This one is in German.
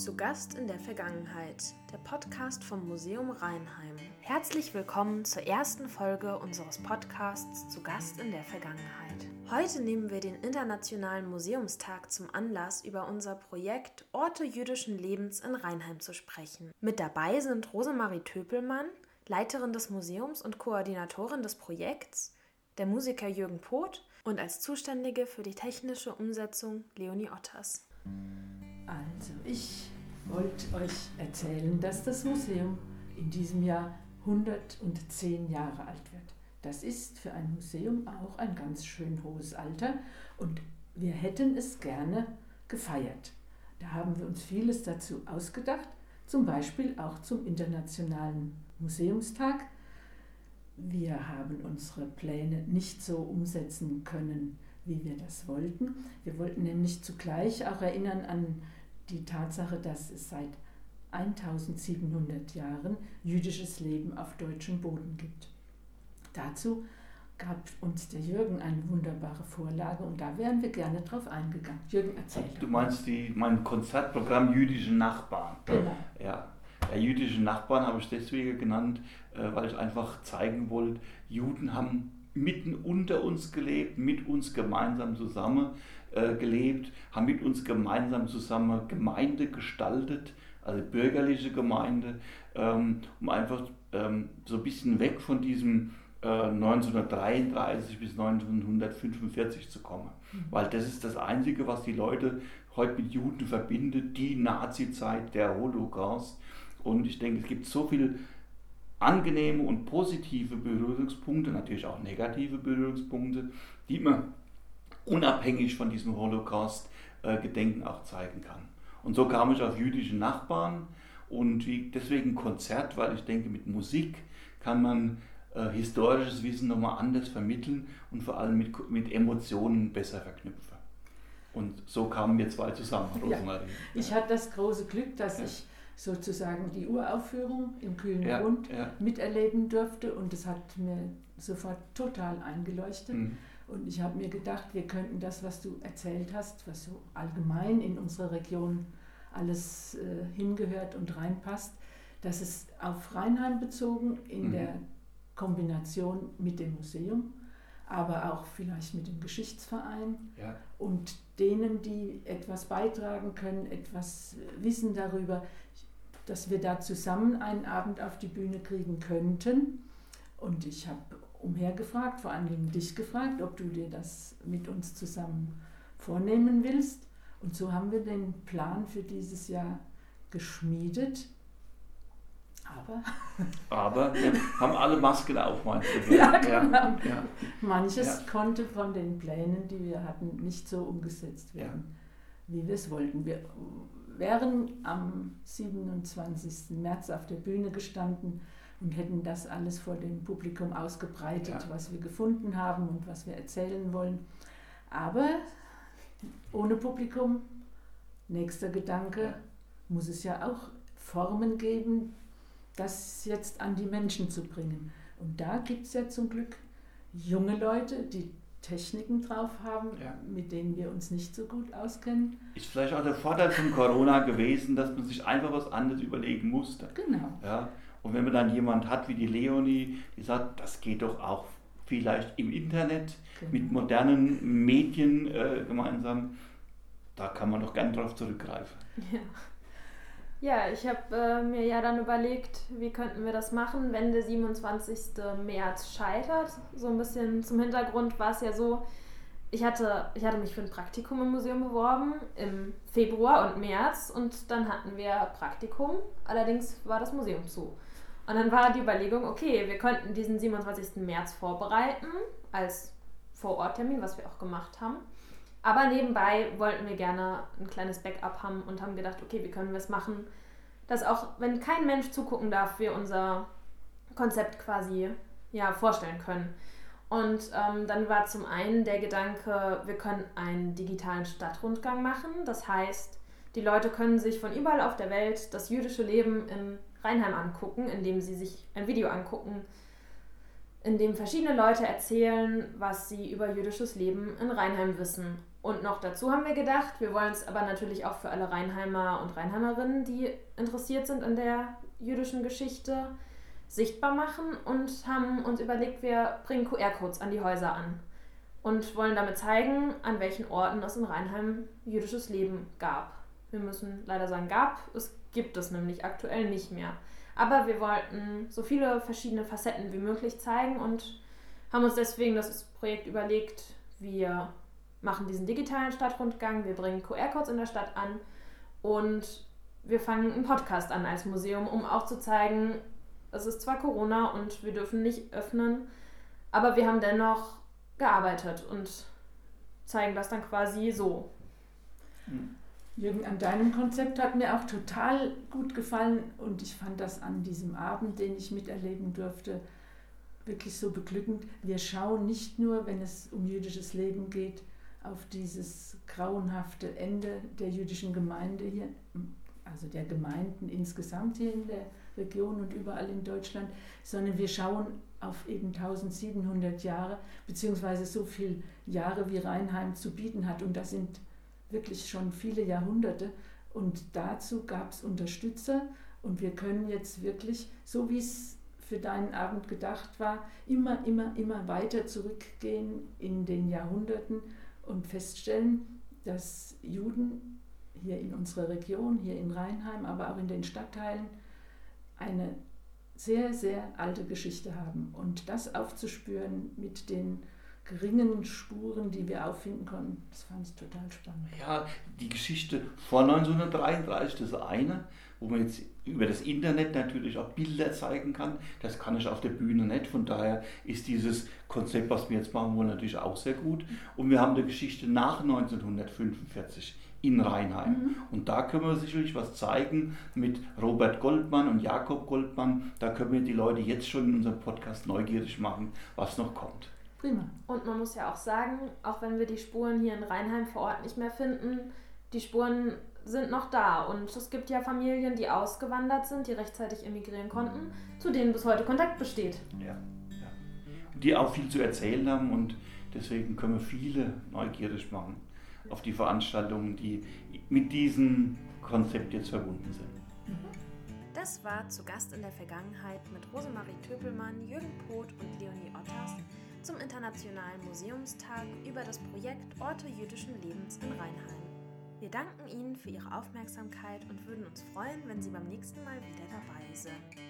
Zu Gast in der Vergangenheit, der Podcast vom Museum Rheinheim. Herzlich willkommen zur ersten Folge unseres Podcasts Zu Gast in der Vergangenheit. Heute nehmen wir den Internationalen Museumstag zum Anlass, über unser Projekt Orte jüdischen Lebens in Rheinheim zu sprechen. Mit dabei sind Rosemarie Töpelmann, Leiterin des Museums und Koordinatorin des Projekts, der Musiker Jürgen Poth und als Zuständige für die technische Umsetzung Leonie Otters. Also, ich wollte euch erzählen, dass das Museum in diesem Jahr 110 Jahre alt wird. Das ist für ein Museum auch ein ganz schön hohes Alter und wir hätten es gerne gefeiert. Da haben wir uns vieles dazu ausgedacht, zum Beispiel auch zum Internationalen Museumstag. Wir haben unsere Pläne nicht so umsetzen können, wie wir das wollten. Wir wollten nämlich zugleich auch erinnern an die Tatsache, dass es seit 1700 Jahren jüdisches Leben auf deutschem Boden gibt. Dazu gab uns der Jürgen eine wunderbare Vorlage und da wären wir gerne drauf eingegangen. Jürgen, erzähl. Du meinst die, mein Konzertprogramm Jüdische Nachbarn. Genau. Ja. ja, jüdische Nachbarn habe ich deswegen genannt, äh, weil ich einfach zeigen wollte, Juden haben mitten unter uns gelebt, mit uns gemeinsam zusammen äh, gelebt, haben mit uns gemeinsam zusammen Gemeinde gestaltet, also bürgerliche Gemeinde, ähm, um einfach ähm, so ein bisschen weg von diesem äh, 1933 bis 1945 zu kommen. Mhm. Weil das ist das Einzige, was die Leute heute mit Juden verbindet, die Nazi-Zeit, der Holocaust. Und ich denke, es gibt so viele angenehme und positive Berührungspunkte, natürlich auch negative Berührungspunkte, die man unabhängig von diesem Holocaust-Gedenken auch zeigen kann. Und so kam ich auf jüdische Nachbarn und deswegen Konzert, weil ich denke, mit Musik kann man äh, historisches Wissen nochmal anders vermitteln und vor allem mit, mit Emotionen besser verknüpfen. Und so kamen wir zwei zusammen, Rosemarie. Ja, ich hatte das große Glück, dass ja. ich sozusagen die Uraufführung im Kühlen ja, Grund miterleben durfte und das hat mir sofort total eingeleuchtet. Mhm. Und ich habe mir gedacht, wir könnten das, was du erzählt hast, was so allgemein in unserer Region alles äh, hingehört und reinpasst, dass es auf Rheinheim bezogen in mhm. der Kombination mit dem Museum, aber auch vielleicht mit dem Geschichtsverein ja. und denen, die etwas beitragen können, etwas wissen darüber, dass wir da zusammen einen Abend auf die Bühne kriegen könnten. Und ich habe umhergefragt, vor allen Dingen dich gefragt, ob du dir das mit uns zusammen vornehmen willst. Und so haben wir den Plan für dieses Jahr geschmiedet. Aber. Aber wir haben alle Masken auf, meinst du? Ja, genau. Ja. Manches ja. konnte von den Plänen, die wir hatten, nicht so umgesetzt werden, ja. wie wir es wollten. Wir wären am 27. März auf der Bühne gestanden und hätten das alles vor dem Publikum ausgebreitet, ja. was wir gefunden haben und was wir erzählen wollen. Aber ohne Publikum, nächster Gedanke, ja. muss es ja auch Formen geben, das jetzt an die Menschen zu bringen. Und da gibt es ja zum Glück junge Leute, die Techniken drauf haben, ja. mit denen wir uns nicht so gut auskennen. Ist vielleicht auch der Vorteil von Corona gewesen, dass man sich einfach was anderes überlegen musste. Genau. Ja? Und wenn man dann jemand hat wie die Leonie, die sagt, das geht doch auch vielleicht im Internet genau. mit modernen Medien äh, gemeinsam, da kann man doch gern drauf zurückgreifen. Ja. Ja, ich habe äh, mir ja dann überlegt, wie könnten wir das machen, wenn der 27. März scheitert. So ein bisschen zum Hintergrund war es ja so, ich hatte, ich hatte mich für ein Praktikum im Museum beworben im Februar und März und dann hatten wir Praktikum, allerdings war das Museum zu. Und dann war die Überlegung, okay, wir könnten diesen 27. März vorbereiten als Vororttermin, was wir auch gemacht haben. Aber nebenbei wollten wir gerne ein kleines Backup haben und haben gedacht, okay, wie können wir es machen, dass auch, wenn kein Mensch zugucken darf, wir unser Konzept quasi ja, vorstellen können. Und ähm, dann war zum einen der Gedanke, wir können einen digitalen Stadtrundgang machen. Das heißt, die Leute können sich von überall auf der Welt das jüdische Leben in Rheinheim angucken, indem sie sich ein Video angucken, in dem verschiedene Leute erzählen, was sie über jüdisches Leben in Rheinheim wissen. Und noch dazu haben wir gedacht, wir wollen es aber natürlich auch für alle Rheinheimer und Rheinheimerinnen, die interessiert sind an der jüdischen Geschichte, sichtbar machen und haben uns überlegt, wir bringen QR-Codes an die Häuser an und wollen damit zeigen, an welchen Orten es in Rheinheim jüdisches Leben gab. Wir müssen leider sagen, gab, es gibt es nämlich aktuell nicht mehr. Aber wir wollten so viele verschiedene Facetten wie möglich zeigen und haben uns deswegen das Projekt überlegt, wir machen diesen digitalen Stadtrundgang, wir bringen QR-Codes in der Stadt an und wir fangen einen Podcast an als Museum, um auch zu zeigen, es ist zwar Corona und wir dürfen nicht öffnen, aber wir haben dennoch gearbeitet und zeigen das dann quasi so. Hm. Jürgen, an deinem Konzept hat mir auch total gut gefallen und ich fand das an diesem Abend, den ich miterleben durfte, wirklich so beglückend. Wir schauen nicht nur, wenn es um jüdisches Leben geht, auf dieses grauenhafteEnde der jüdischen Gemeinde hier, also der Gemeinden insgesamt hier in der Region und überall in Deutschland, sondern wir schauen auf eben 1700 Jahre, beziehungsweise so viele Jahre, wie Rheinheim zu bieten hat. Und das sind wirklich schon viele Jahrhunderte. Und dazu gab es Unterstützer und wir können jetzt wirklich, so wie es für deinen Abend gedacht war, immer, immer, immer weiter zurückgehen in den Jahrhunderten und feststellen, dass Juden hier in unserer Region, hier in Rheinheim, aber auch in den Stadtteilen eine sehr, sehr alte Geschichte haben. Und das aufzuspüren mit den geringen Spuren, die wir auffinden konnten. Das fand ich total spannend. Ja, die Geschichte vor 1933, das ist eine, wo man jetzt über das Internet natürlich auch Bilder zeigen kann. Das kann ich auf der Bühne nicht. Von daher ist dieses Konzept, was wir jetzt machen wollen, natürlich auch sehr gut. Und wir haben eine Geschichte nach 1945 in Rheinheim. Mhm. Und da können wir sicherlich was zeigen mit Robert Goldmann und Jakob Goldmann. Da können wir die Leute jetzt schon in unserem Podcast neugierig machen, was noch kommt. Prima. Und man muss ja auch sagen, auch wenn wir die Spuren hier in Rheinheim vor Ort nicht mehr finden, die Spuren sind noch da. Und es gibt ja Familien, die ausgewandert sind, die rechtzeitig emigrieren konnten, zu denen bis heute Kontakt besteht. Ja, ja. Die auch viel zu erzählen haben und deswegen können wir viele neugierig machen auf die Veranstaltungen, die mit diesem Konzept jetzt verbunden sind. Das war zu Gast in der Vergangenheit mit Rosemarie Töpelmann, Jürgen Poth und Leonie Otters zum Internationalen Museumstag über das Projekt Orte jüdischen Lebens in Rheinheim. Wir danken Ihnen für Ihre Aufmerksamkeit und würden uns freuen, wenn Sie beim nächsten Mal wieder dabei sind.